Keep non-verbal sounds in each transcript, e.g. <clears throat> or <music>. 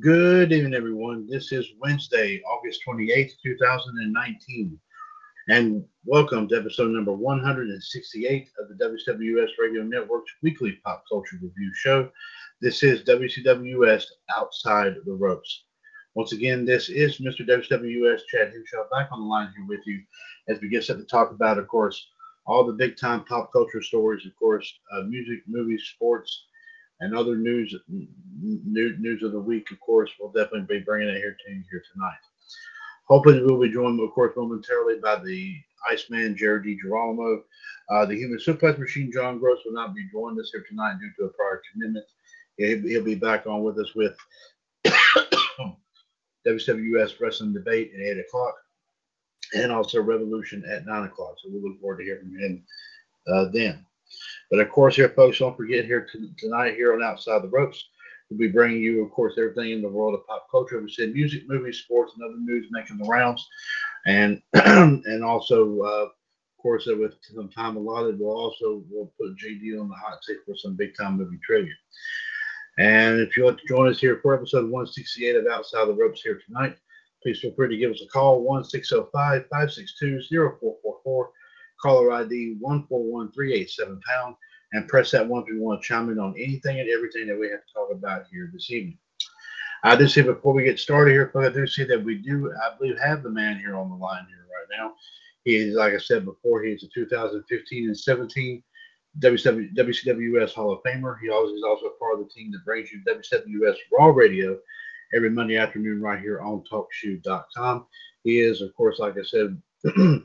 Good evening, everyone. This is Wednesday, August 28th, 2019. And welcome to episode number 168 of the WWS Radio Network's weekly pop culture review show. This is WCWS Outside the Ropes. Once again, this is Mr. WWS Chad Henshaw back on the line here with you as we get set to talk about, of course, all the big time pop culture stories, of course, uh, music, movies, sports, and other news, new, news of the week, of course, we'll definitely be bringing it here to you here tonight. Hopefully, we'll be joined, of course, momentarily by the Iceman, Jared DiGirolamo. Uh, the Human Suplex Machine, John Gross, will not be joining us here tonight due to a prior commitment. He'll, be back on with us with <coughs> WWS Wrestling Debate at 8 o'clock and also Revolution at 9 o'clock. So we look forward to hearing from him uh, then. But of course, here, folks, don't forget here tonight here on Outside the Ropes, we'll be bringing you, of course, everything in the world of pop culture. We said music, movies, sports, and other news making the rounds, and <clears throat> and also, uh, of course, uh, with some time allotted, we'll also we'll put JD on the hot seat for some big time movie trivia. And if you want to join us here for episode 168 of Outside the Ropes here tonight, please feel free to give us a call 1 605 562 0444 caller ID 141387 pound, and press that one if you want to chime in on anything and everything that we have to talk about here this evening. I do see before we get started here, I do see that we do, I believe, have the man here on the line here right now. He is, like I said before, he is a 2015 and 17 WCW, WCWS Hall of Famer. He also is also part of the team that brings you WCWS Raw Radio every Monday afternoon right here on TalkShoe.com. He is, of course, like I said, <clears throat>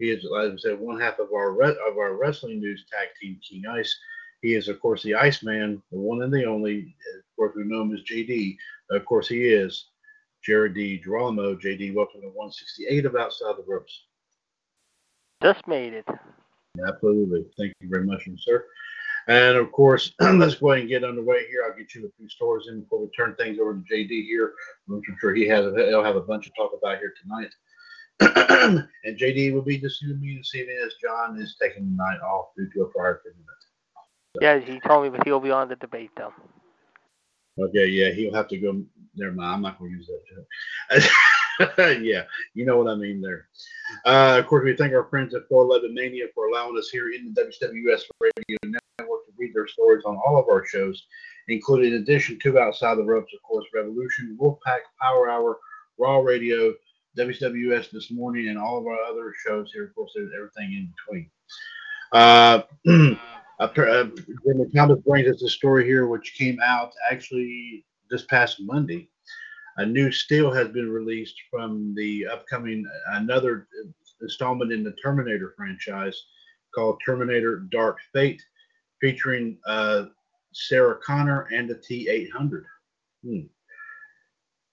He is, as I said, one half of our re- of our wrestling news tag team, King Ice. He is, of course, the Iceman, the one and the only. Of course, we know him as JD. Of course, he is Jared D. DiGirolamo. JD, welcome to 168 of Outside the Ropes. Just made it. Absolutely. Thank you very much, sir. And of course, <clears throat> let's go ahead and get underway here. I'll get you a few stories in before we turn things over to JD here, which I'm sure he has. He'll have a bunch to talk about here tonight. <clears throat> and JD will be just be this evening as John is taking the night off due to a prior commitment. So. Yeah, he told me, but he'll be on the debate though. Okay, yeah, he'll have to go. Never mind, I'm not going to use that joke. <laughs> yeah, you know what I mean there. Uh, of course, we thank our friends at 411 Mania for allowing us here in the WWS Radio Network to read their stories on all of our shows, including in addition to Outside the Ropes, of course, Revolution, Wolfpack, Power Hour, Raw Radio, WWS this morning and all of our other shows here. Of course, there's everything in between. Uh, <clears throat> uh, Jimmy brings us a story here, which came out actually this past Monday. A new still has been released from the upcoming another installment in the Terminator franchise called Terminator Dark Fate, featuring uh, Sarah Connor and the T 800. Hmm.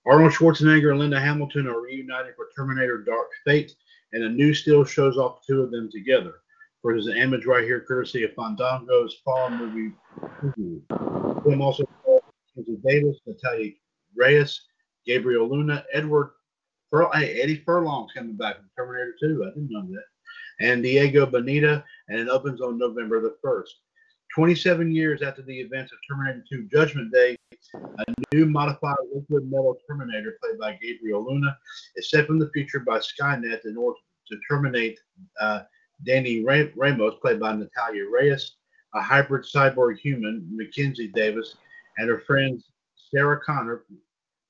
Arnold Schwarzenegger and Linda Hamilton are reunited for Terminator Dark Fate, and a new still shows off the two of them together. For there's an image right here, courtesy of Fandango's Fall movie. Film also Kenzie Davis, Natalia Reyes, Gabriel Luna, Edward Fur- hey, Eddie Furlong's coming back from Terminator 2. I didn't know that. And Diego Boneta, and it opens on November the 1st. 27 years after the events of Terminator 2 Judgment Day, a new modified liquid metal Terminator, played by Gabriel Luna, is set from the future by Skynet in order to terminate uh, Dani Ramos, played by Natalia Reyes, a hybrid cyborg human, Mackenzie Davis, and her friend Sarah Connor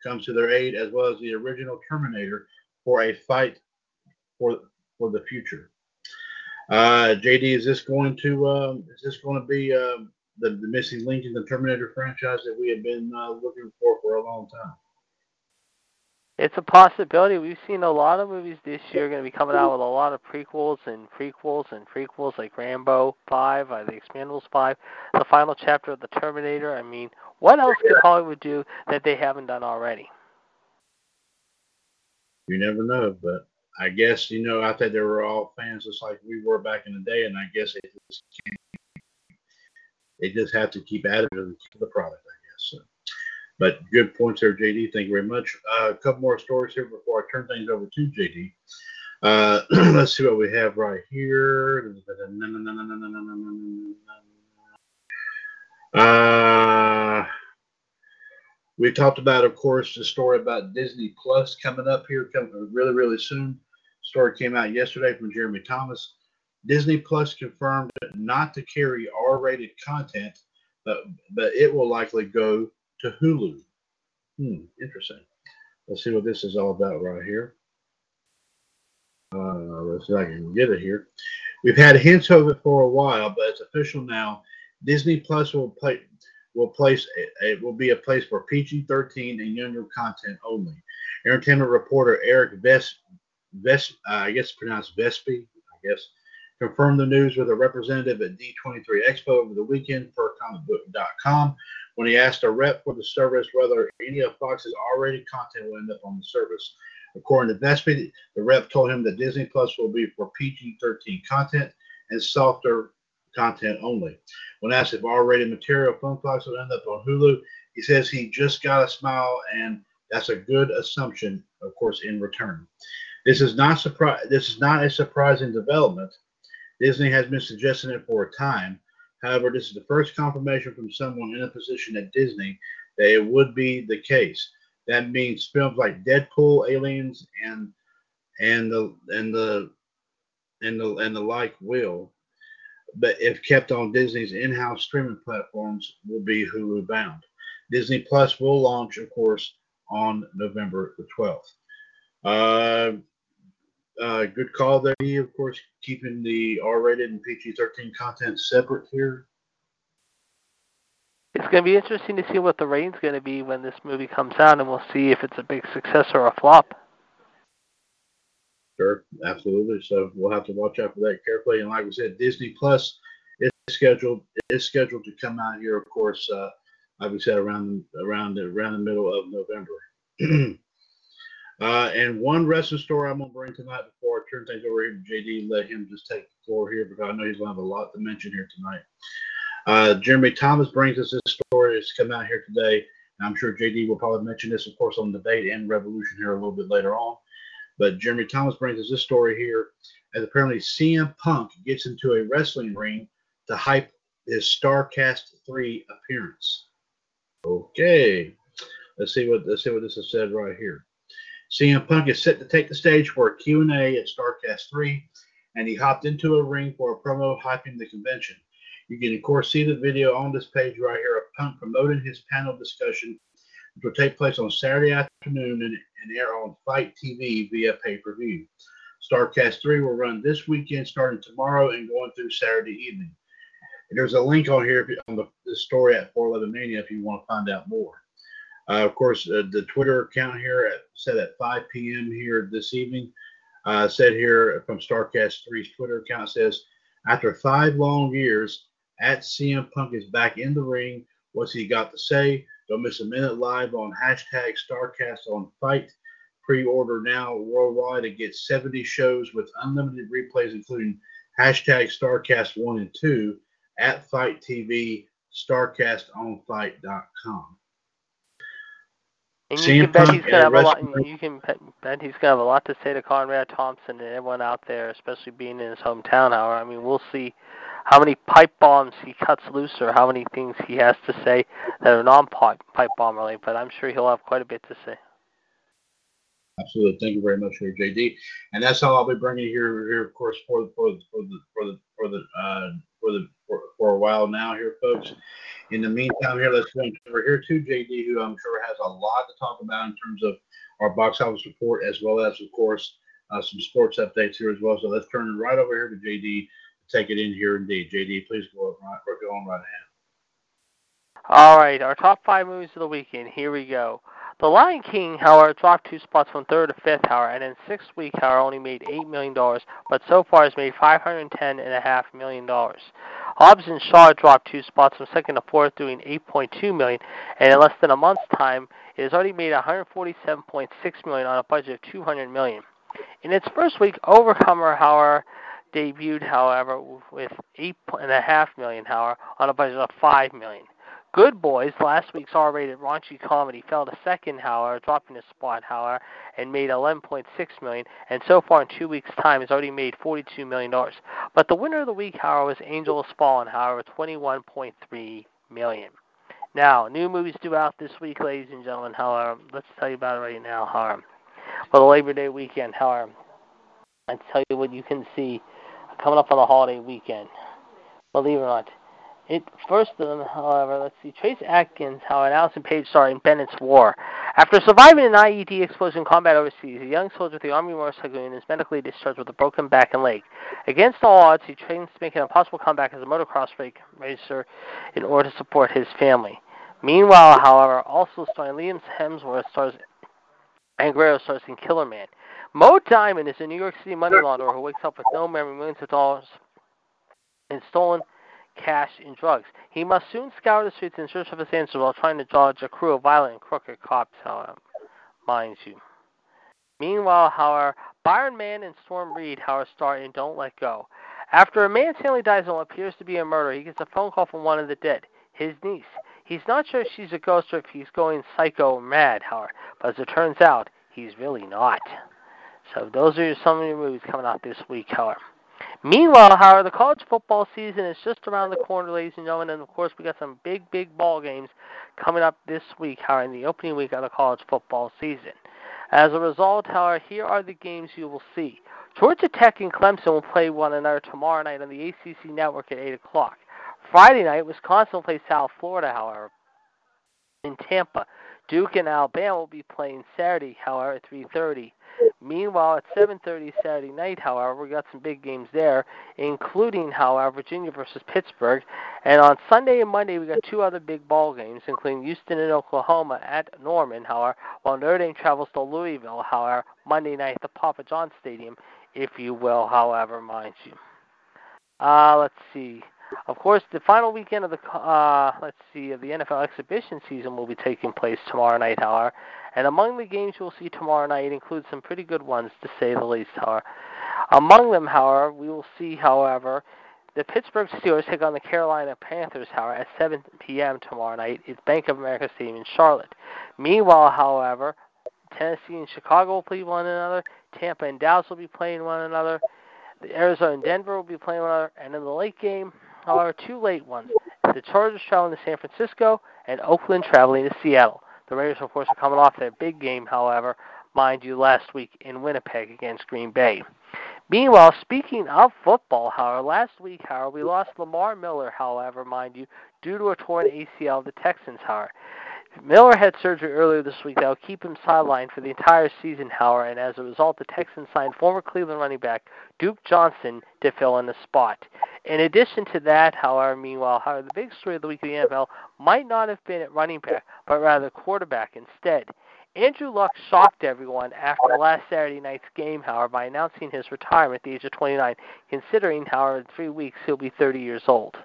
comes to their aid, as well as the original Terminator, for a fight for for the future. Uh, JD, is this going to um, is this going to be um, the, the missing link in the Terminator franchise that we have been uh, looking for for a long time? It's a possibility. We've seen a lot of movies this year going to be coming out with a lot of prequels and prequels and prequels like Rambo 5, uh, The Expendables 5, the final chapter of The Terminator. I mean, what else could Hollywood do that they haven't done already? You never know, but I guess you know I think they were all fans just like we were back in the day, and I guess they just can't. They just have to keep adding to the product, I guess. So. But good points there, JD. Thank you very much. Uh, a couple more stories here before I turn things over to JD. Uh, <clears throat> let's see what we have right here. Uh, we talked about, of course, the story about Disney Plus coming up here, coming really, really soon. Story came out yesterday from Jeremy Thomas. Disney Plus confirmed not to carry R-rated content, but but it will likely go to Hulu. Hmm, interesting. Let's see what this is all about right here. Uh, let's see if I can get it here. We've had hints of it for a while, but it's official now. Disney Plus will play will place it will be a place for PG-13 and younger content only. Entertainment reporter Eric Ves, Ves uh, I guess pronounced Vespi, I guess, confirmed the news with a representative at D23 Expo over the weekend for comicbook.com when he asked a rep for the service whether any of Fox's R-rated content will end up on the service. According to Vespi, the rep told him that Disney Plus will be for PG-13 content and softer content only. When asked if R-rated material from Fox will end up on Hulu, he says he just got a smile, and that's a good assumption, of course, in return. This is not. This is not a surprising development. Disney has been suggesting it for a time. However, this is the first confirmation from someone in a position at Disney that it would be the case. That means films like Deadpool, Aliens, and and the and the and the and the like will, but if kept on Disney's in-house streaming platforms, will be Hulu bound. Disney Plus will launch, of course, on November the 12th. Uh, uh, good call there, of course, keeping the R-rated and PG-13 content separate here. It's going to be interesting to see what the rating's going to be when this movie comes out, and we'll see if it's a big success or a flop. Sure, absolutely. So we'll have to watch out for that carefully. And like we said, Disney Plus is scheduled is scheduled to come out here, of course, uh, like we said, around around around the middle of November. <clears throat> Uh, and one wrestling story I'm gonna bring tonight before I turn things over here to JD, let him just take the floor here because I know he's gonna have a lot to mention here tonight. Uh, Jeremy Thomas brings us this story. It's come out here today. And I'm sure JD will probably mention this, of course, on debate and revolution here a little bit later on. But Jeremy Thomas brings us this story here as apparently CM Punk gets into a wrestling ring to hype his Starrcast 3 appearance. Okay. Let's see what let's see what this is said right here. CM Punk is set to take the stage for a Q&A at Starrcast 3, and he hopped into a ring for a promo hyping the convention. You can, of course, see the video on this page right here of Punk promoting his panel discussion, which will take place on Saturday afternoon and, and air on FITE TV via pay-per-view. Starrcast 3 will run this weekend starting tomorrow and going through Saturday evening. And there's a link on here on the, the story at 411 Mania if you want to find out more. Uh, of course, uh, the Twitter account here at, said at 5 p.m. here this evening, uh, said here from Starrcast 3's Twitter account says, after five long years, at CM Punk is back in the ring. What's he got to say? Don't miss a minute live on hashtag Starrcast on Fight. Pre-order now worldwide and get 70 shows with unlimited replays, including hashtag Starrcast 1 and 2 at FITE TV, StarCastOnFight.com. And you can bet he's gonna have a lot. You can bet, he's gonna have a lot to say to Conrad Thompson and everyone out there, especially being in his hometown. Hour, I mean, we'll see how many pipe bombs he cuts loose, or how many things he has to say that are non-pipe pipe bomb related. But I'm sure he'll have quite a bit to say. Absolutely. Thank you very much, here, JD. And that's all I'll be bringing here, here, of course, for for for the for the for the uh, for the for, for a while now, here, folks. In the meantime, here, let's go over here to JD, who I'm sure has a lot to talk about in terms of our box office report, as well as, of course, uh, some sports updates here as well. So let's turn it right over here to JD to take it in here. Indeed, JD, please go right. We're going right ahead. All right, our top five movies of the weekend. Here we go. The Lion King, however, dropped two spots from third to fifth, however, and in sixth week, however, only made eight million dollars, but so far has made five hundred ten and a half million dollars. Hobbs and Shaw dropped two spots from second to fourth, doing eight point two million, and in less than a month's time, it has already made one hundred forty-seven point six million on a budget of two hundred million. In its first week, Overcomer, however, debuted, however, with eight and a half million, however, on a budget of five million. Good Boys, last week's R-rated raunchy comedy, fell to second, however, dropping a spot, however, and made 11.6 million. And so far in two weeks' time, has already made 42 million dollars. But the winner of the week, however, was Angel Has Fallen, however, 21.3 million. Now, new movies due out this week, ladies and gentlemen. However, let's tell you about it right now. However, for the Labor Day weekend, however, let's tell you what you can see coming up on the holiday weekend. Believe it or not. It first of them, however, let's see. Trace Atkins, how an Allison Paige star in Bennett's War. After surviving an IED explosion in combat overseas, a young soldier with the Army motorcycle unit is medically discharged with a broken back and leg. Against all odds, he trains to make an impossible comeback as a motocross racer in order to support his family. Meanwhile, however, also starring Liam Hemsworth stars and Guerrero stars in Killerman. Mo Diamond is a New York City money launderer who wakes up with no memory, millions of dollars in stolen cash and drugs. He must soon scour the streets in search of his answers while trying to dodge a crew of violent and crooked cops, however, mind you. Meanwhile, however, Byron Mann and Storm Reid, however, star in Don't Let Go. After a man's family dies in what appears to be a murder, he gets a phone call from one of the dead, his niece. He's not sure if she's a ghost or if he's going psycho mad, however, but as it turns out, he's really not. So those are some of your movies coming out this week, however. Meanwhile, however, the college football season is just around the corner, ladies and gentlemen, and of course we got some big, big ball games coming up this week, however, in the opening week of the college football season. As a result, however, here are the games you will see. Georgia Tech and Clemson will play one another tomorrow night on the ACC network at 8 o'clock. Friday night, Wisconsin will play South Florida, however, in Tampa. Duke and Alabama will be playing Saturday, however, at 3:30. Meanwhile, at 7:30 Saturday night, however, we got some big games there, including, however, Virginia versus Pittsburgh. And on Sunday and Monday, we got two other big ball games, including Houston and Oklahoma at Norman, however, while Notre Dame travels to Louisville, however, Monday night at the Papa John Stadium, if you will, however, mind you. Uh, let's see. Of course, the final weekend of the uh, let's see of the NFL exhibition season will be taking place tomorrow night, however. And among the games you'll see tomorrow night include some pretty good ones, to say the least, however. Among them, however, we will see, however, the Pittsburgh Steelers take on the Carolina Panthers, however, at 7 p.m. tomorrow night at Bank of America Stadium in Charlotte. Meanwhile, however, Tennessee and Chicago will play one another. Tampa and Dallas will be playing one another. The Arizona and Denver will be playing one another. And in the late game, however, two late ones. The Chargers traveling to San Francisco and Oakland traveling to Seattle. The Raiders, of course, are coming off their big game, however, mind you, last week in Winnipeg against Green Bay. Meanwhile, speaking of football, however, last week, however, we lost Lamar Miller, however, mind you, due to a torn ACL of the Texans, however. Miller had surgery earlier this week that will keep him sidelined for the entire season, however, and as a result, the Texans signed former Cleveland running back Duke Johnson to fill in the spot. In addition to that, however, meanwhile, however, the big story of the week of the NFL might not have been at running back, but rather quarterback instead. Andrew Luck shocked everyone after last Saturday night's game, however, by announcing his retirement at the age of 29, considering, however, in three weeks he'll be 30 years old.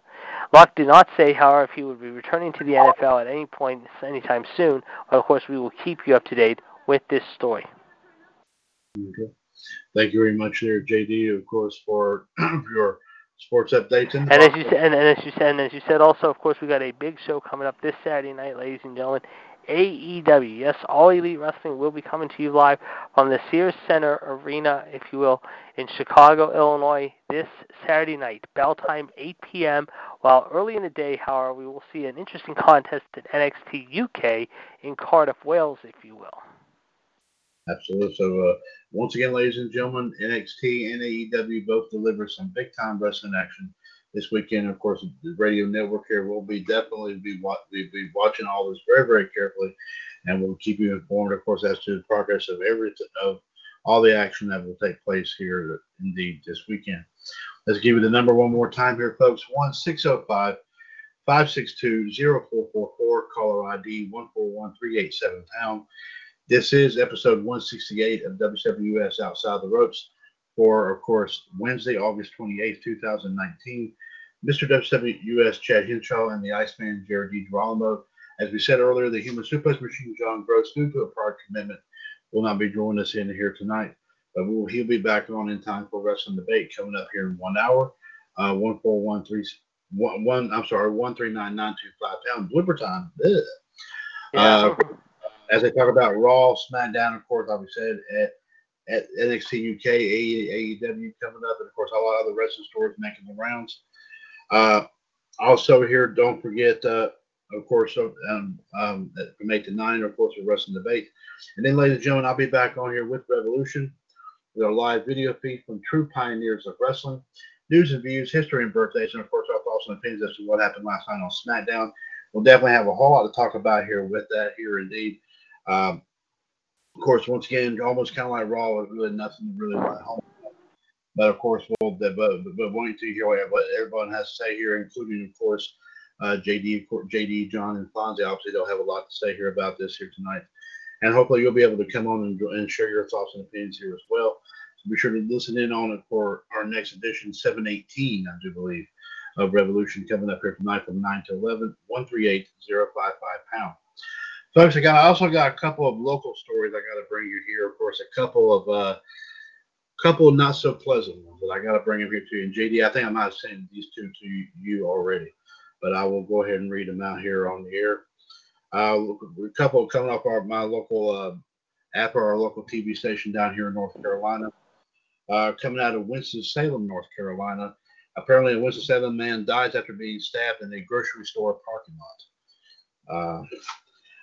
Luck did not say, however, if he would be returning to the NFL at any point anytime soon, but of course we will keep you up to date with this story. Okay. Thank you very much there, JD, of course, for <clears throat> your sports updates. And as you said, and, and as you said, and as you said, also, of course, we got a big show coming up this Saturday night, ladies and gentlemen. AEW. Yes, All Elite Wrestling will be coming to you live from the Sears Center Arena, if you will, in Chicago, Illinois, this Saturday night. Bell time 8 p.m. While early in the day, however, we will see an interesting contest at NXT UK in Cardiff, Wales, if you will. Absolutely. So, uh, once again, ladies and gentlemen, NXT and AEW both deliver some big time wrestling action this weekend. Of course, the radio network here will be definitely be, be, be watching all this very, very carefully, and we'll keep you informed, of course, as to the progress of every of all the action that will take place here indeed this weekend. Let's give you the number one more time here, folks. One six zero oh five. 562-0444, caller ID 141387 pound. This is episode 168 of WWS Outside the Ropes for, of course, Wednesday, August 28th, 2019. Mr. WWS Chad Henshaw and the Iceman Jared DiGirolamo. As we said earlier, the human suplex machine John Gross, due to a prior commitment, will not be joining us in here tonight. But will, he'll be back on in time for wrestling debate coming up here in one hour. Uh, one four one three one one. I'm sorry, one three nine nine two five pound blooper time. Yeah. Uh, as they talk about Raw, SmackDown, of course, like we said at at NXT UK, AEW coming up, and of course a lot of other wrestling stories making the rounds. Uh, also here, don't forget, uh, of course, um, um, from 8 to 9, of course, we're wrestling debate. And then, ladies and gentlemen, I'll be back on here with Revolution with a live video feed from true pioneers of wrestling, news and views, history and birthdays, and of course, our thoughts and opinions as to what happened last night on SmackDown. We'll definitely have a whole lot to talk about here with that here indeed. Um, of course, once again, almost kind of like Raw, was really nothing really write home. But of course, we'll but, but, but wanting to hear what everyone has to say here, including of course uh, JD, JD, John, and Fonzie. Obviously, they'll have a lot to say here about this here tonight, and hopefully you'll be able to come on and, and share your thoughts and opinions here as well. So be sure to listen in on it for our next edition, 718, I do believe, of Revolution coming up here tonight from 9 to 11, 138 055 pound. Folks, I got I also got a couple of local stories I got to bring you here. Of course, a couple of uh, couple of not so pleasant ones that I got to bring them here to you. And JD, I think I might have sent these two to you already, but I will go ahead and read them out here on the air. Uh, a couple coming off our my local uh, app or our local TV station down here in North Carolina. Uh, coming out of Winston Salem, North Carolina. Apparently, a Winston Salem man dies after being stabbed in a grocery store parking lot. Uh,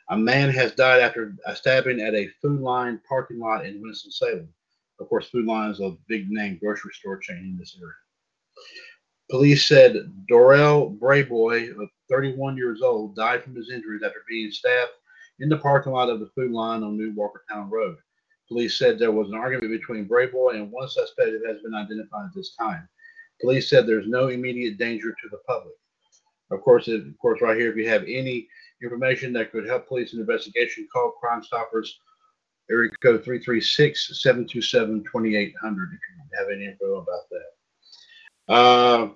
a man has died after a stabbing at a Food Lion parking lot in Winston-Salem. Of course, Food Lion is a big name grocery store chain in this area. Police said Dorell Brayboy, 31 years old, died from his injuries after being stabbed in the parking lot of the Food Lion on New Walkertown Road. Police said there was an argument between Brayboy and one suspect that has been identified at this time. Police said there's no immediate danger to the public. Of course, of course, right here, if you have any information that could help police in investigation, call Crime Stoppers, area code 336 727 2800 if you have any info about that. Uh,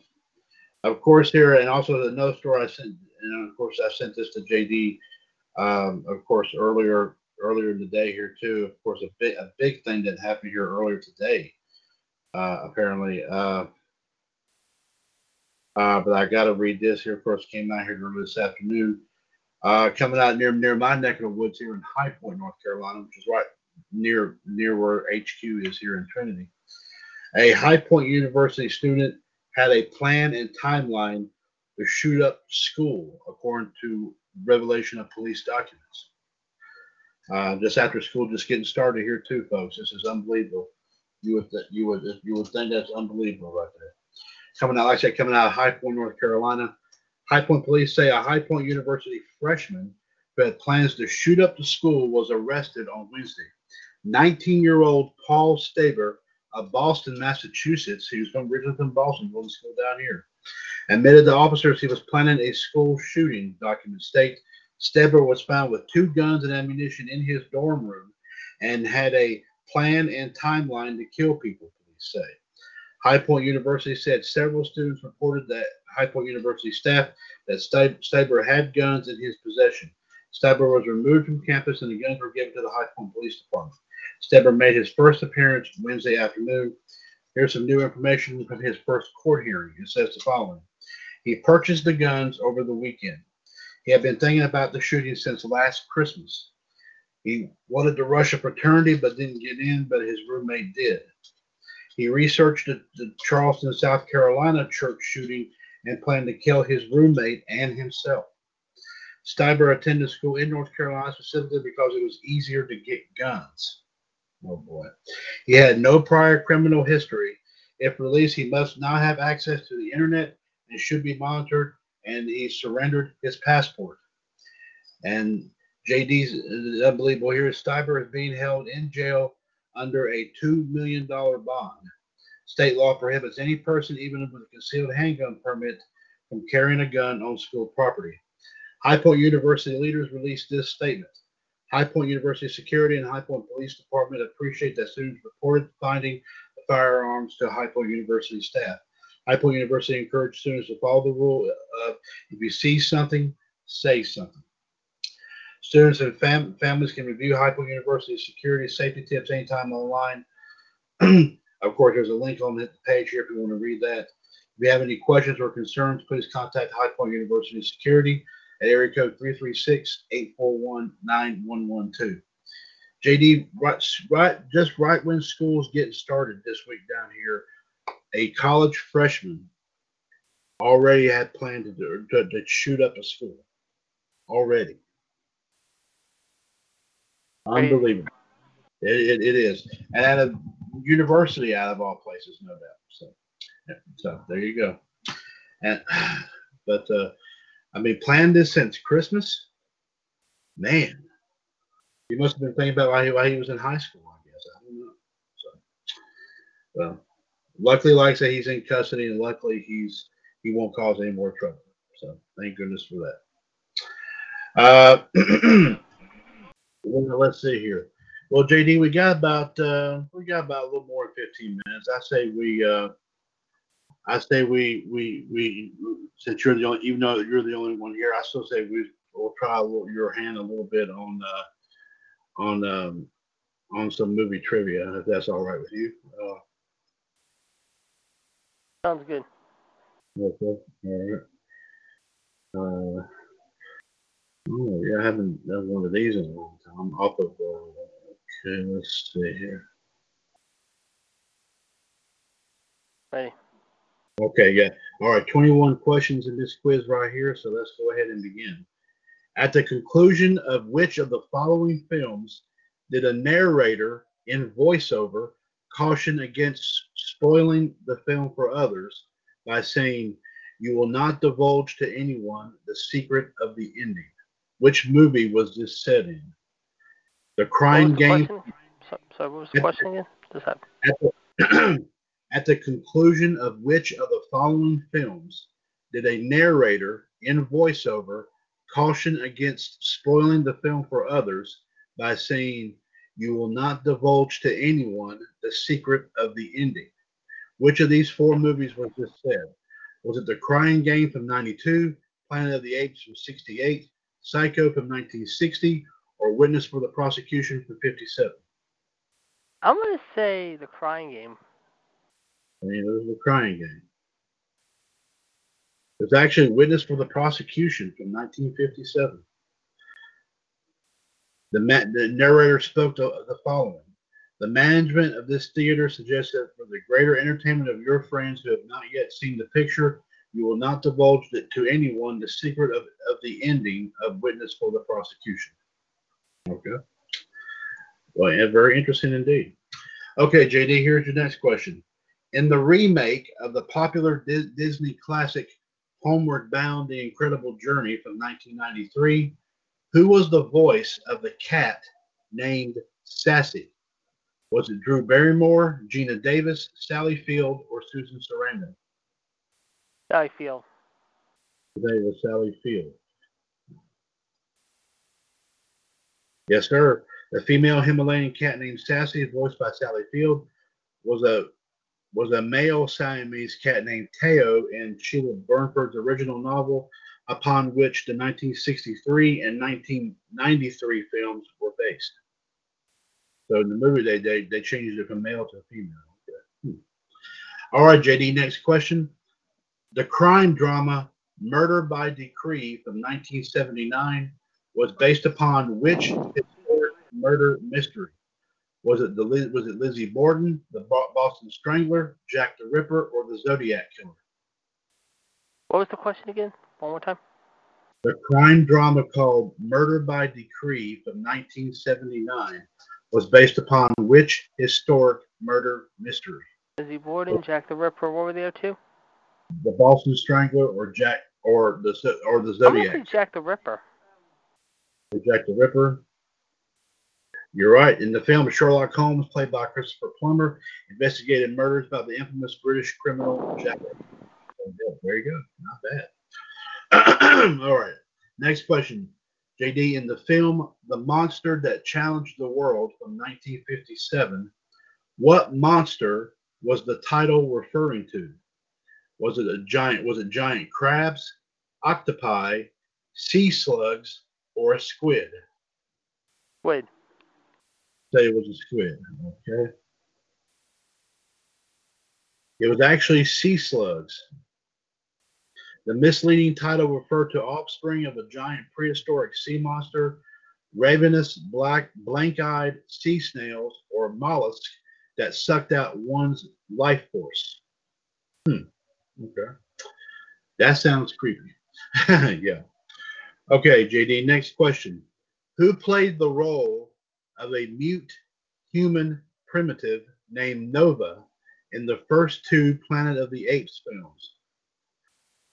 of course, here, and also the no story I sent, and of course, I sent this to JD, um, of course, earlier earlier in the day here, too. Of course, a big, a big thing that happened here earlier today, uh, apparently. Uh, uh, but I got to read this here. Of course, came out here earlier this afternoon uh, coming out near near my neck of the woods here in High Point, North Carolina, which is right near near where HQ is here in Trinity. A High Point University student had a plan and timeline to shoot up school, according to revelation of police documents. Uh, just after school, just getting started here too, folks. This is unbelievable. You would th- you would you would think that's unbelievable right there. Coming out, like I said, coming out of High Point, North Carolina. High Point police say a High Point University freshman who had plans to shoot up the school was arrested on Wednesday. 19 year old Paul Steber of Boston, Massachusetts, he was from originally Boston, going to school down here, admitted to officers he was planning a school shooting, documents state. Steber was found with two guns and ammunition in his dorm room and had a plan and timeline to kill people, police say. High Point University said several students reported that High Point University staff that Steber had guns in his possession. Steber was removed from campus and the guns were given to the High Point Police Department. Steber made his first appearance Wednesday afternoon. Here's some new information from his first court hearing. It says the following He purchased the guns over the weekend. He had been thinking about the shooting since last Christmas. He wanted to rush a fraternity but didn't get in, but his roommate did. He researched the, the Charleston, South Carolina church shooting and planned to kill his roommate and himself. Steber attended school in North Carolina specifically because it was easier to get guns. Oh boy. He had no prior criminal history. If released, he must not have access to the internet and should be monitored, and he surrendered his passport. And JD's unbelievable uh, here. Steber is being held in jail under a $2 million bond. State law prohibits any person, even with a concealed handgun permit, from carrying a gun on school property. High Point University leaders released this statement. High Point University Security and High Point Police Department appreciate that students reported finding firearms to High Point University staff. High Point University encouraged students to follow the rule of if you see something, say something. Students and fam- families can review High Point University security safety tips anytime online. <clears throat> of course, there's a link on the page here if you want to read that. If you have any questions or concerns, please contact High Point University Security at area code 336-841-9112. JD, right, right, just right when school's getting started this week down here, a college freshman already had planned to, to, to shoot up a school. Already. Unbelievable. It, it, it is. And at a university out of all places, no doubt. So, yeah, so there you go. And, <sighs> but, uh, I mean, planned this since Christmas. Man, he must have been thinking about why he, why he was in high school. I guess I don't know. So, well, luckily, like I say, he's in custody, and luckily he's he won't cause any more trouble. So, thank goodness for that. Uh, <clears throat> well, let's see here. Well, JD, we got about uh, we got about a little more than 15 minutes. I say we uh, I say we we we since you're the only even though you're the only one here, I still say we will try little, your hand a little bit on uh, on um, on some movie trivia if that's all right with you. Uh, Sounds good. Okay. All right. Uh, oh yeah, I haven't done one of these in a long time. Off of uh, okay, let's see here. Hey. Okay, yeah. All right, 21 questions in this quiz right here, so let's go ahead and begin. At the conclusion of which of the following films did a narrator in voiceover caution against spoiling the film for others by saying, You will not divulge to anyone the secret of the ending? Which movie was this set in? The Crying Game. So, so, what was the question again? At the, <clears throat> At the conclusion of which of the following films did a narrator in voiceover caution against spoiling the film for others by saying, You will not divulge to anyone the secret of the ending? Which of these four movies was this said? Was it The Crying Game from 92, Planet of the Apes from 68, Psycho from 1960, or Witness for the Prosecution from 57? I'm going to say The Crying Game. I mean, it was the crying game. It's actually witness for the prosecution from 1957. The, ma- the narrator spoke to the following. The management of this theater suggests that for the greater entertainment of your friends who have not yet seen the picture, you will not divulge to anyone the secret of, of the ending of Witness for the Prosecution. Okay. Well, yeah, very interesting indeed. Okay, JD, here's your next question. In the remake of the popular Disney classic Homeward Bound The Incredible Journey from 1993, who was the voice of the cat named Sassy? Was it Drew Barrymore, Geena Davis, Sally Field, or Susan Sarandon? Sally Field. Today was Sally Field. Yes, sir. The female Himalayan cat named Sassy, voiced by Sally Field, was a was a male Siamese cat named Teo in Sheila Burnford's original novel, upon which the 1963 and 1993 films were based. So in the movie, they they, they changed it from male to female. Okay. Hmm. All right, JD. Next question. The crime drama Murder by Decree from 1979 was based upon which historic murder mystery? Was it the was it Lizzie Borden, the Boston Strangler, Jack the Ripper, or the Zodiac Killer? What was the question again? One more time. The crime drama called Murder by Decree from 1979 was based upon which historic murder mystery? Lizzie Borden, Jack the Ripper. What were the other two? The Boston Strangler or Jack or the or the Zodiac. Jack the Ripper. Jack the Ripper. You're right. In the film, Sherlock Holmes, played by Christopher Plummer, investigated murders by the infamous British criminal Jack. Oh, there you go. Not bad. <clears throat> All right. Next question. JD, in the film The Monster That Challenged the World from 1957, what monster was the title referring to? Was it a giant? Was it giant crabs, octopi, sea slugs, or a squid? Squid. Say it was a squid. Okay. It was actually sea slugs. The misleading title referred to offspring of a giant prehistoric sea monster, ravenous black blank-eyed sea snails, or mollusk that sucked out one's life force. Hmm. Okay. That sounds creepy. <laughs> yeah. Okay, JD, next question. Who played the role of a mute human primitive named Nova in the first two Planet of the Apes films?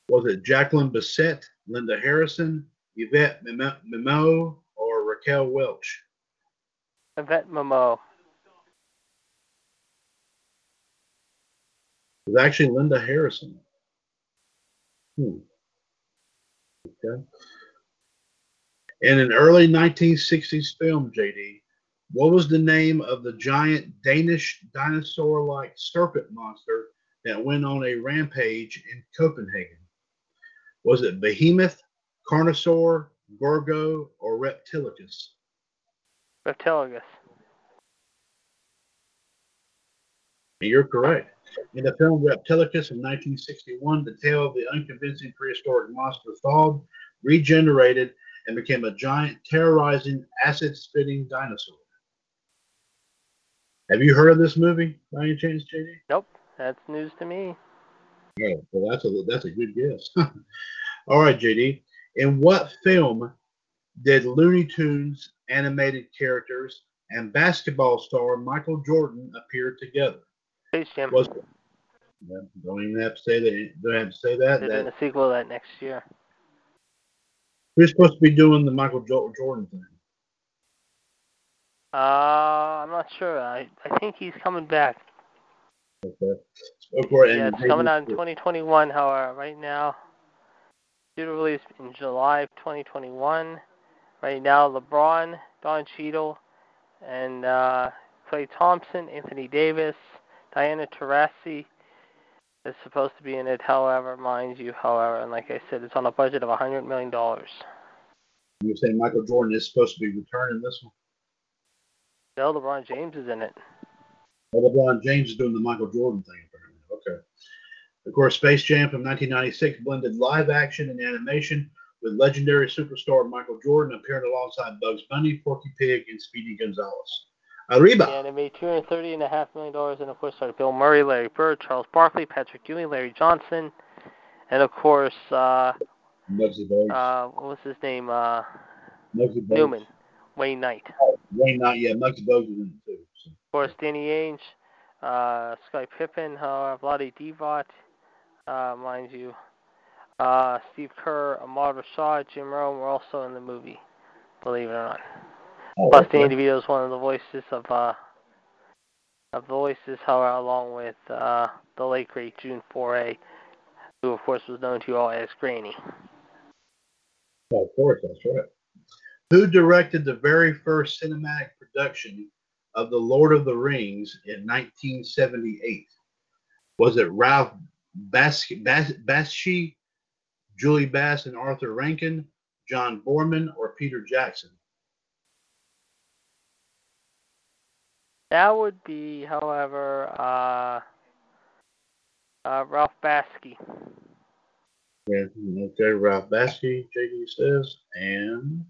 Was it Jacqueline Bisset, Linda Harrison, Yvette Mimieux, or Raquel Welch? Yvette Mimieux. Was actually Linda Harrison. Hmm. Okay. In an early 1960s film, JD, what was the name of the giant Danish dinosaur like serpent monster that went on a rampage in Copenhagen? Was it Behemoth, Carnosaur, Gorgo, or Reptilicus? Reptilicus. You're correct. In the film Reptilicus in 1961, the tail of the unconvincing prehistoric monster thawed, regenerated, and became a giant, terrorizing, acid spitting dinosaur. Have you heard of this movie by any chance, JD? Nope, that's news to me. Yeah, well, that's a that's a good guess. <laughs> All right, JD. In what film did Looney Tunes animated characters and basketball star Michael Jordan appear together? Space Jam. Was yeah, don't even have to say that. Don't have to say that. They're doing a sequel of that next year. We're supposed to be doing the Michael Jordan thing? Uh, I'm not sure. I I think he's coming back. Okay. yeah, it's coming out in 2021. However, right now, due to release in July of 2021. Right now, LeBron, Don Cheadle, and uh, Klay Thompson, Anthony Davis, Diana Taurasi is supposed to be in it. However, mind you, however, and like I said, it's on a budget of $100 million. You're saying Michael Jordan is supposed to be returning this one? No, LeBron James is in it. Well, LeBron James is doing the Michael Jordan thing, apparently. Okay. Of course, Space Jam from 1996 blended live action and animation with legendary superstar Michael Jordan appearing alongside Bugs Bunny, Porky Pig, and Speedy Gonzales. Arriba. And it made $230.5 million, and of course, starred Bill Murray, Larry Bird, Charles Barkley, Patrick Ewing, Larry Johnson, and of course, uh, uh, what was his name? Uh, Newman, Wayne Knight. Oh, Wayne Knight, yeah, Muggsy Bogues was in it too. So. Of course, Danny Ainge, uh, Scottie Pippen, uh, Vlade Divac, uh, mind you, uh, Steve Kerr, Ahmad Rashad, Jim Rome were also in the movie, believe it or not. Oh, Plus, okay. Danny DeVito is one of the voices of uh, of voices, however, along with uh, the late great June Foray, who of course was known to you all as Granny. Oh, of course, that's right. Who directed the very first cinematic production of The Lord of the Rings in 1978? Was it Ralph Bas- Bas- Bakshi, Julie Bass and Arthur Rankin, John Boorman, or Peter Jackson? That would be, however, uh, uh, Ralph Basky. Yeah, okay, Ralph Bakshi, JD says, and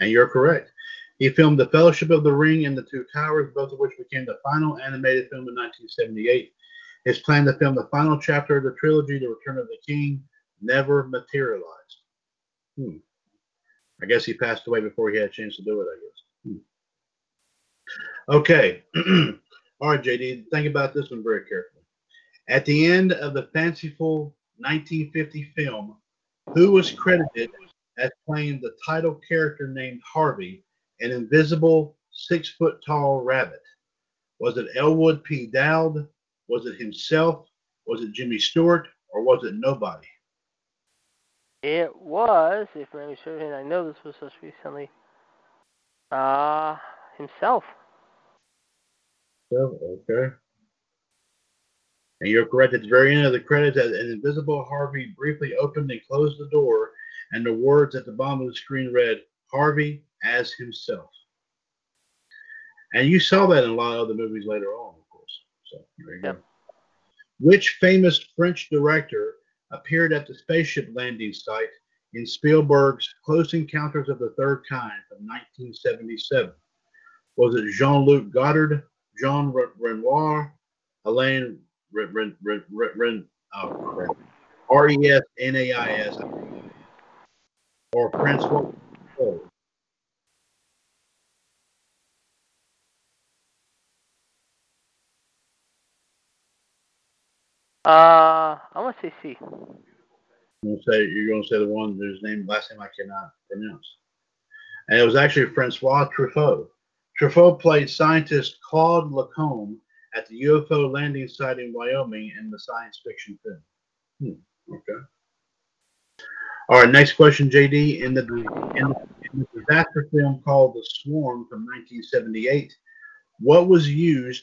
and you're correct. He filmed The Fellowship of the Ring and The Two Towers, both of which became the final animated film in 1978. His plan to film the final chapter of the trilogy, The Return of the King, never materialized. Hmm. I guess he passed away before he had a chance to do it, I guess. Okay. <clears throat> All right, JD, think about this one very carefully. At the end of the fanciful 1950 film, who was credited as playing the title character named Harvey, an invisible six foot tall rabbit? Was it Elwood P. Dowd? Was it himself? Was it Jimmy Stewart? Or was it nobody? It was, if memory serves and I know this was just recently, uh, himself. So, okay. And you're correct. At the very end of the credits, an invisible Harvey briefly opened and closed the door, and the words at the bottom of the screen read, Harvey as himself. And you saw that in a lot of other movies later on, of course. So there you Yep. go. Which famous French director appeared at the spaceship landing site in Spielberg's Close Encounters of the Third Kind from 1977? Was it Jean-Luc Godard, Jean Renoir, Alain Ren, Ren, Ren, Ren, Ren oh, crap. R-E-S-N-A-I-S, or Francois? Uh, I'm gonna say C. You're gonna say you're gonna say the one whose name last name I cannot pronounce. And it was actually Francois Truffaut. Truffaut played scientist Claude Lacombe at the UFO landing site in Wyoming in the science fiction film. Hmm, okay. All right, next question, JD. In the in the, in the disaster film called The Swarm from 1978, what was used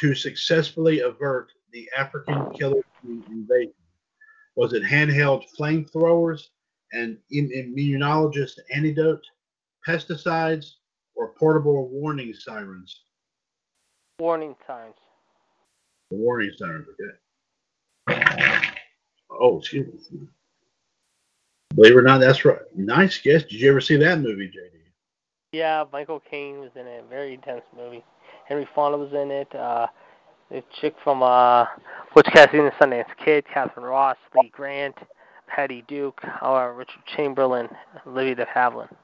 to successfully avert the African killer bee invasion? Was it handheld flamethrowers, an immunologist antidote, pesticides, or portable warning sirens? Warning signs. The warning sirens, okay. Oh, excuse me. Believe it or not, that's right. Nice guess. Did you ever see that movie, JD? Yeah, Michael Caine was in it. Very intense movie. Henry Fonda was in it. Uh, the chick from uh, Butch Cassidy and the Sundance Kid, Katharine Ross, Lee Grant, Patty Duke, uh, Richard Chamberlain, Olivia de Havilland.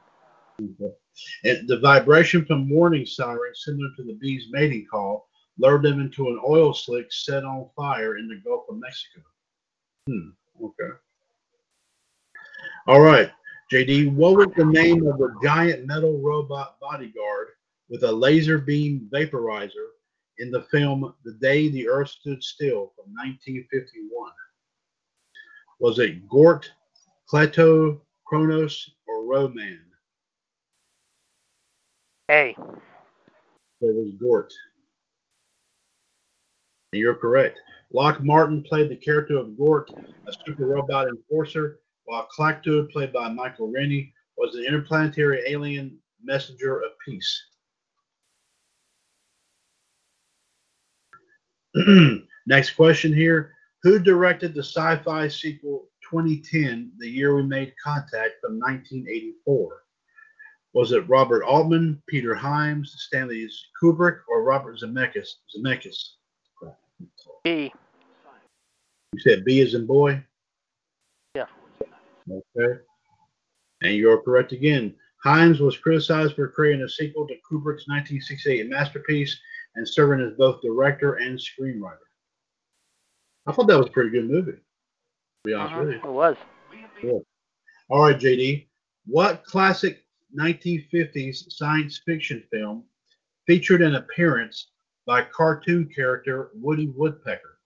And the vibration from warning sirens, similar to the bee's mating call, lured them into an oil slick set on fire in the Gulf of Mexico. Hmm. Okay. All right, JD. What was the name of the giant metal robot bodyguard with a laser beam vaporizer in the film The Day the Earth Stood Still from 1951? Was it Gort, Cleto, Kronos, or Roman? A. It was Gort. You're correct. Locke Martin played the character of Gort, a super robot enforcer, while Klaatu, played by Michael Rennie, was an interplanetary alien messenger of peace. <clears throat> Next question here. Who directed the sci fi sequel 2010, The Year We Made Contact from 1984? Was it Robert Altman, Peter Hyams, Stanley Kubrick, or Robert Zemeckis? Zemeckis. B. You said B as in boy? Yeah. Okay. And you're correct again. Hyams was criticized for creating a sequel to Kubrick's 1968 masterpiece and serving as both director and screenwriter. I thought that was a pretty good movie, to be honest Uh-huh, with you. It was. All right, JD. What classic 1950s science fiction film featured an appearance by cartoon character Woody Woodpecker?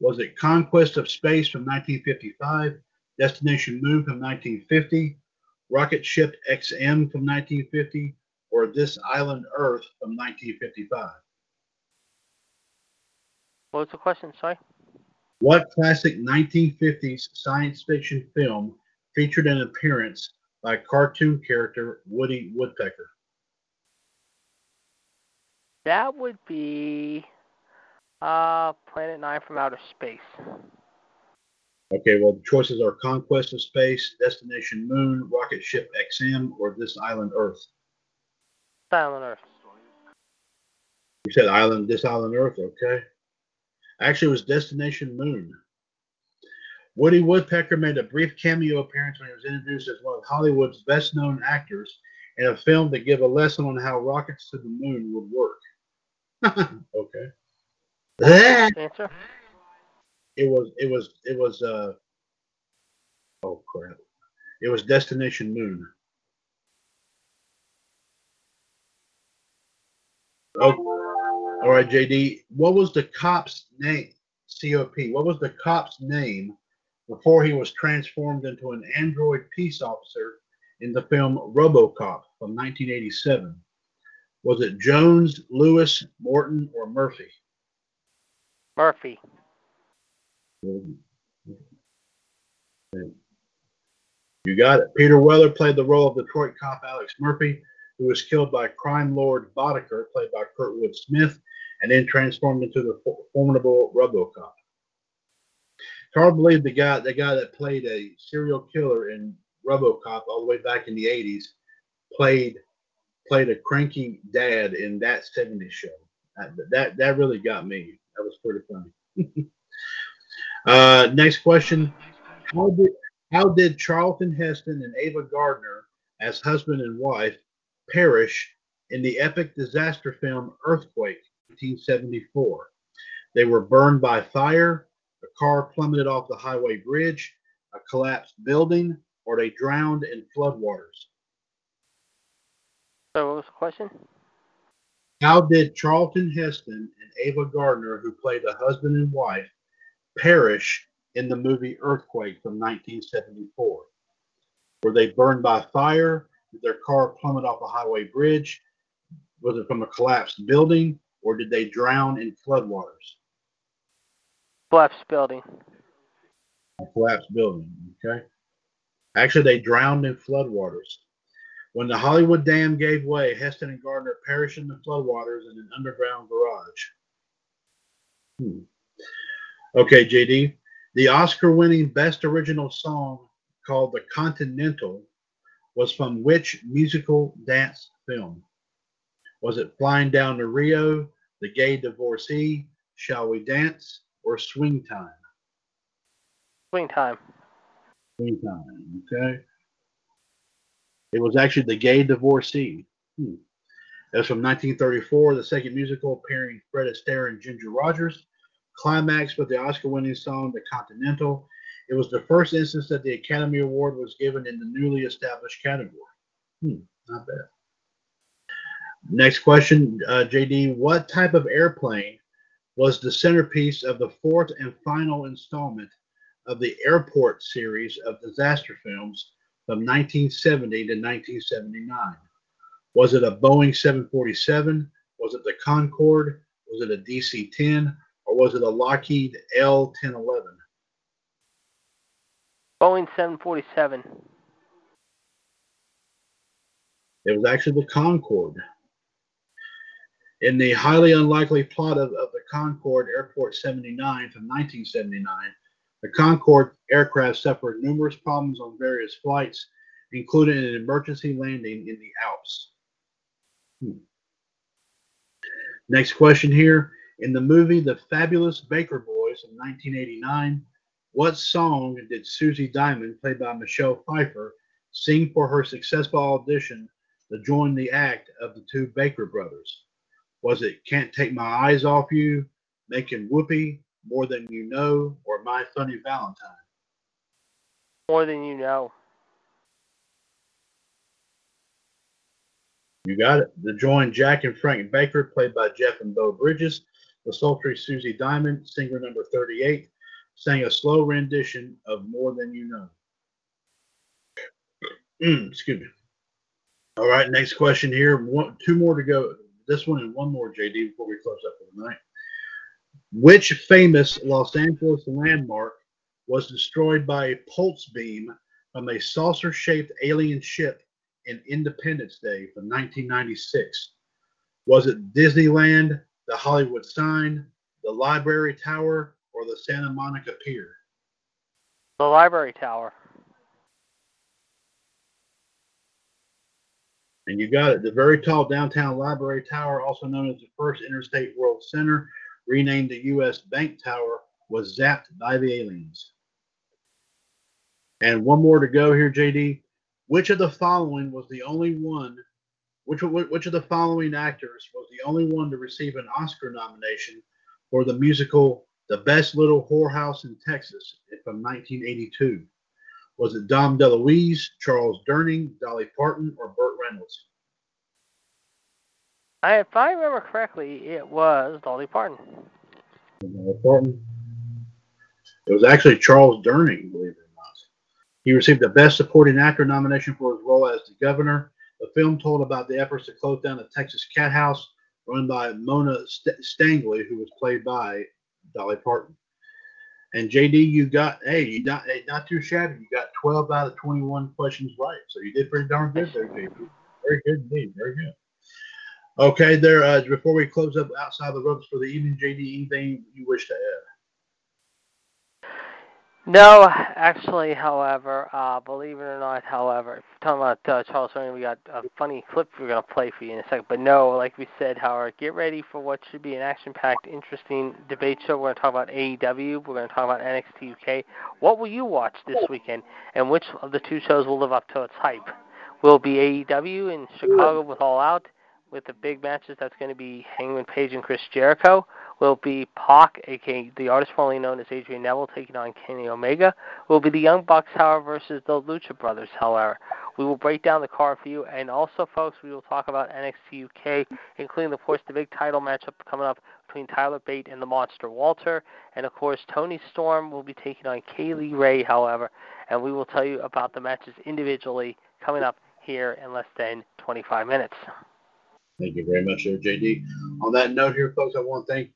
Was it Conquest of Space from 1955, Destination Moon from 1950, Rocket Ship XM from 1950 or This Island Earth from 1955? What was the question? Sorry. What classic 1950s science fiction film featured an appearance by cartoon character Woody Woodpecker? That would be uh, Planet Nine from Outer Space. Okay, well, the choices are Conquest of Space, Destination Moon, Rocket Ship XM, or This Island Earth. Island Earth. You said Island, This Island Earth, okay. Actually, it was Destination Moon. Woody Woodpecker made a brief cameo appearance when he was introduced as one of Hollywood's best known actors in a film to give a lesson on how rockets to the moon would work. <laughs> okay. Answer. It was it was it was uh oh crap. It was Destination Moon. Oh, all right, JD. What was the cop's name? COP. What was the cop's name before he was transformed into an android peace officer in the film RoboCop from 1987? Was it Jones, Lewis, Morton, or Murphy? Murphy. You got it. Peter Weller played the role of Detroit cop Alex Murphy, who was killed by crime lord Boddicker, played by Kurtwood Smith, and then transformed into the formidable RoboCop. It's hard to believe the guy, the guy that played a serial killer in RoboCop all the way back in the '80s, played played a cranky dad in that '70s show. That that, that really got me. That was pretty funny. <laughs> uh, next question: How did how did Charlton Heston and Ava Gardner, as husband and wife, perish in the epic disaster film Earthquake, 1974? They were burned by fire, car plummeted off the highway bridge, a collapsed building, or they drowned in floodwaters. So, what was the question? How did Charlton Heston and Ava Gardner, who played a husband and wife, perish in the movie Earthquake from 1974? Were they burned by fire? Did their car plummet off a highway bridge? Was it from a collapsed building? Or did they drown in floodwaters? Collapsed building. A collapsed building, okay. Actually, they drowned in floodwaters. When the Hollywood Dam gave way, Heston and Gardner perished in the floodwaters in an underground garage. Hmm. Okay, JD. The Oscar winning Best Original Song called The Continental was from which musical dance film? Was it Flying Down to Rio, The Gay Divorcee, Shall We Dance, or Swing Time? Swing Time. Swing Time, okay. It was actually The Gay Divorcee. Hmm. That's from 1934, the second musical pairing Fred Astaire and Ginger Rogers Climax with the Oscar winning song The Continental. It was the first instance that the Academy Award was given in the newly established category. Hmm, not bad. Next question, uh, JD. What type of airplane was the centerpiece of the fourth and final installment of the Airport series of disaster films from 1970 to 1979? Was it a Boeing 747? Was it the Concorde? Was it a DC 10? or was it a Lockheed L1011? Boeing 747. It was actually the Concorde. In the highly unlikely plot of, of the Concorde Airport 79 from 1979, the Concorde aircraft suffered numerous problems on various flights, including an emergency landing in the Alps. Hmm. Next question here. In the movie The Fabulous Baker Boys in 1989, what song did Susie Diamond, played by Michelle Pfeiffer, sing for her successful audition to join the act of the two Baker brothers? Was it Can't Take My Eyes Off You, Making Whoopee, More Than You Know, or My Funny Valentine? More Than You Know. You got it. To join Jack and Frank Baker, played by Jeff and Beau Bridges, the sultry Susie Diamond, singer number 38, sang a slow rendition of More Than You Know. Mm, <clears throat> excuse me. All right, next question here. One, two more to go. This one and one more, JD, before we close up for the night. Which famous Los Angeles landmark was destroyed by a pulse beam from a saucer shaped alien ship in Independence Day from 1996? Was it Disneyland, the Hollywood sign, the Library Tower, or the Santa Monica Pier? The Library Tower. And you got it. The very tall downtown library tower, also known as the first Interstate World Center, renamed the U.S. Bank Tower, was zapped by the aliens. And one more to go here, JD. Which of the following was the only one? Which which of the following actors was the only one to receive an Oscar nomination for the musical "The Best Little Whorehouse in Texas" from 1982? Was it Dom DeLuise, Charles Durning, Dolly Parton, or Burt Reynolds? I, if I remember correctly, it was Dolly Parton. Dolly Parton. It was actually Charles Durning, believe it or not. He received the Best Supporting Actor nomination for his role as the governor. The film told about the efforts to close down the Texas Cat House run by Mona St- Stangley, who was played by Dolly Parton. And JD, you got hey, you not hey, not too shabby. You got 12 out of 21 questions right, so you did pretty darn good there, JD. Very good indeed, very good. Okay, there. Uh, before we close up outside the ropes for the evening, JD, anything you wish to add? No, actually, however, uh, believe it or not, however, talking about uh, Charles Durning, we got a funny clip we're going to play for you in a second. But no, like we said, Howard, get ready for what should be an action-packed, interesting debate show. We're going to talk about AEW. We're going to talk about NXT UK. What will you watch this weekend, and which of the two shows will live up to its hype? Will be AEW in Chicago with All Out? with the big matches, that's going to be Hangman Page and Chris Jericho. Will be Pac, aka the artist formerly known as Adrian Neville, taking on Kenny Omega. Will be the Young Bucks, however, versus the Lucha Brothers, however. We will break down the card for you, and also, folks, we will talk about NXT UK, including, of course, the big title matchup coming up between Tyler Bate and the Monster Walter, and of course, Toni Storm will be taking on Kay Lee Ray, however, and we will tell you about the matches individually coming up here in less than 25 minutes. Thank you very much, there, JD. On that note, here, folks, I want to thank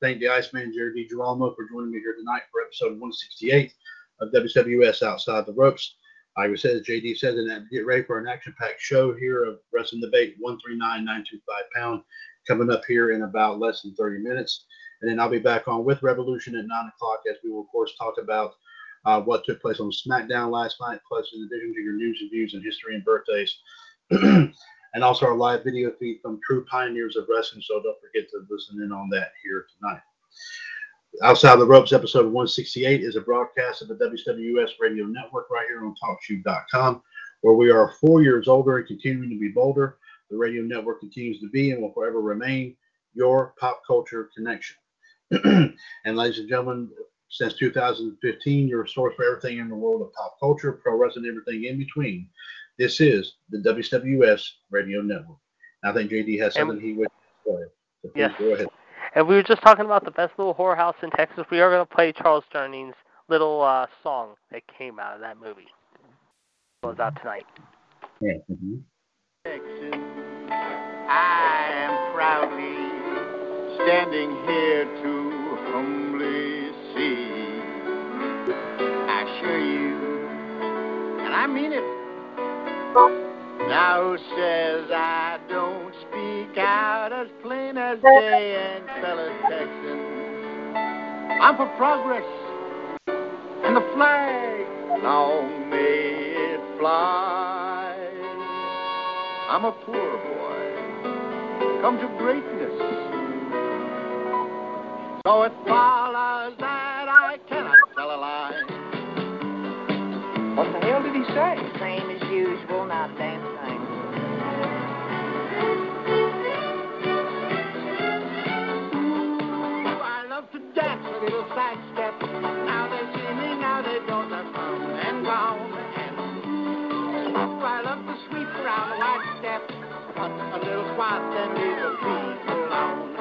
thank the Iceman Jared DiGirolamo for joining me here tonight for episode 168 of WWS Outside the Ropes. Like I said, as JD said, and get ready for an action-packed show here of Wrestling Debate 139925 pound coming up here in about less than 30 minutes. And then I'll be back on with Revolution at 9 o'clock as we will, of course, talk about uh, what took place on SmackDown last night, plus in addition to your news and views and history and birthdays. <clears throat> and also our live video feed from True Pioneers of Wrestling. So don't forget to listen in on that here tonight. Outside the Ropes, episode 168 is a broadcast of the WWS Radio Network right here on TalkShoe.com, where we are four years older and continuing to be bolder. The radio network continues to be and will forever remain your pop culture connection. <clears throat> and ladies and gentlemen, since 2015, your source for everything in the world of pop culture, pro wrestling, everything in between. This is the WWS Radio Network. I think JD has something and, he would say. So yes. Go ahead. And we were just talking about the best little whorehouse in Texas. We are going to play Charles Durning's little uh, song that came out of that movie. It was out tonight. Yeah. Mm-hmm. Texas, I am proudly standing here to humbly see. I assure you, and I mean it. Now says I don't speak out as plain as day and fellow Texans. I'm for progress and the flag, long may it fly. I'm a poor boy, come to greatness. So it follows that I cannot tell a lie. What the hell did he say? Little then leave the alone.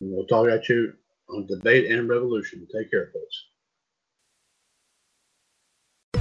We'll talk at you on debate and revolution. Take care, folks.